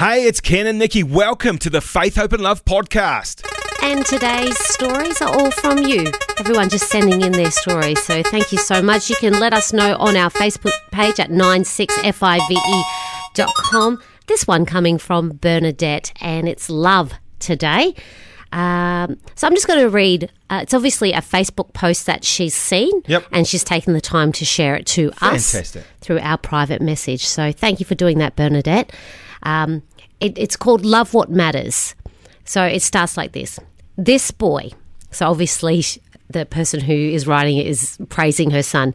Hey, it's Ken and Nikki. Welcome to the Faith, Hope and Love podcast. And today's stories are all from you. Everyone just sending in their stories. So thank you so much. You can let us know on our Facebook page at 96five.com. This one coming from Bernadette, and it's love today. Um, so I'm just going to read. Uh, it's obviously a Facebook post that she's seen, Yep. and she's taken the time to share it to us through our private message. So thank you for doing that, Bernadette. Um, it, it's called Love What Matters. So it starts like this This boy, so obviously sh- the person who is writing it is praising her son.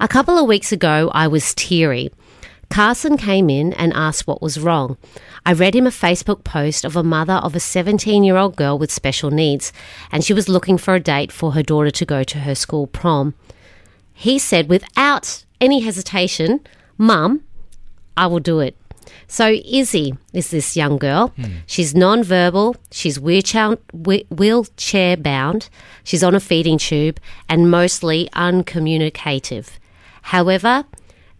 A couple of weeks ago, I was teary. Carson came in and asked what was wrong. I read him a Facebook post of a mother of a 17 year old girl with special needs, and she was looking for a date for her daughter to go to her school prom. He said, without any hesitation, Mum, I will do it. So Izzy is this young girl. Hmm. She's non-verbal. She's wheelchair wheelchair bound. She's on a feeding tube and mostly uncommunicative. However,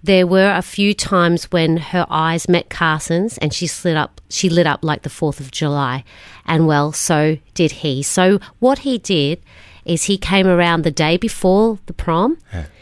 there were a few times when her eyes met Carson's and she lit up she lit up like the 4th of July. And well, so did he. So what he did is he came around the day before the prom.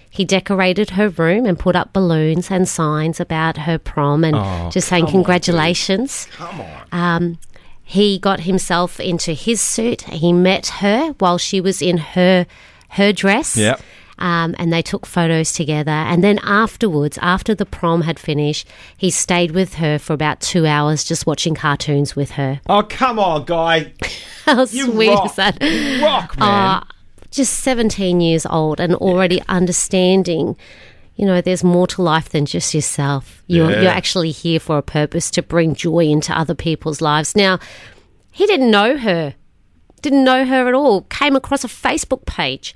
He decorated her room and put up balloons and signs about her prom and just saying congratulations. Come on. Um, he got himself into his suit. He met her while she was in her her dress. Yep. Um, and they took photos together. And then afterwards, after the prom had finished, he stayed with her for about two hours, just watching cartoons with her. Oh, come on, guy. How You sweet rock. is that? You rock, man. Uh, just 17 years old and already understanding, you know, there's more to life than just yourself. You're, Yeah. you're actually here for a purpose to bring joy into other people's lives. Now, he didn't know her, didn't know her at all, came across a Facebook page,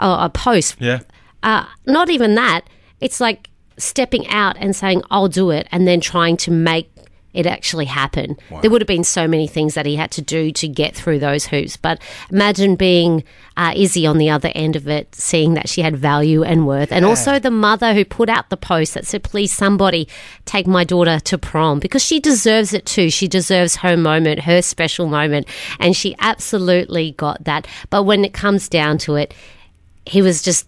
or a post. yeah. Uh, not even that. It's like stepping out and saying, I'll do it, and then trying to make it actually happen. There would have been so many things that he had to do to get through those hoops. But imagine being uh, Izzy on the other end of it, seeing that she had value and worth. And also the mother who put out the post that said, please, somebody take my daughter to prom because she deserves it too. She deserves her moment, her special moment. And she absolutely got that. But when it comes down to it, he was just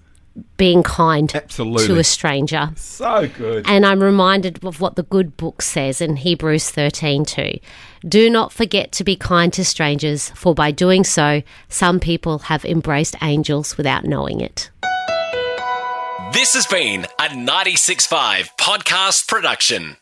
being kind Absolutely. to a stranger. So good. And I'm reminded of what the good book says in Hebrews 13 2. Do not forget to be kind to strangers, for by doing so, some people have embraced angels without knowing it. This has been a 96.5 podcast production.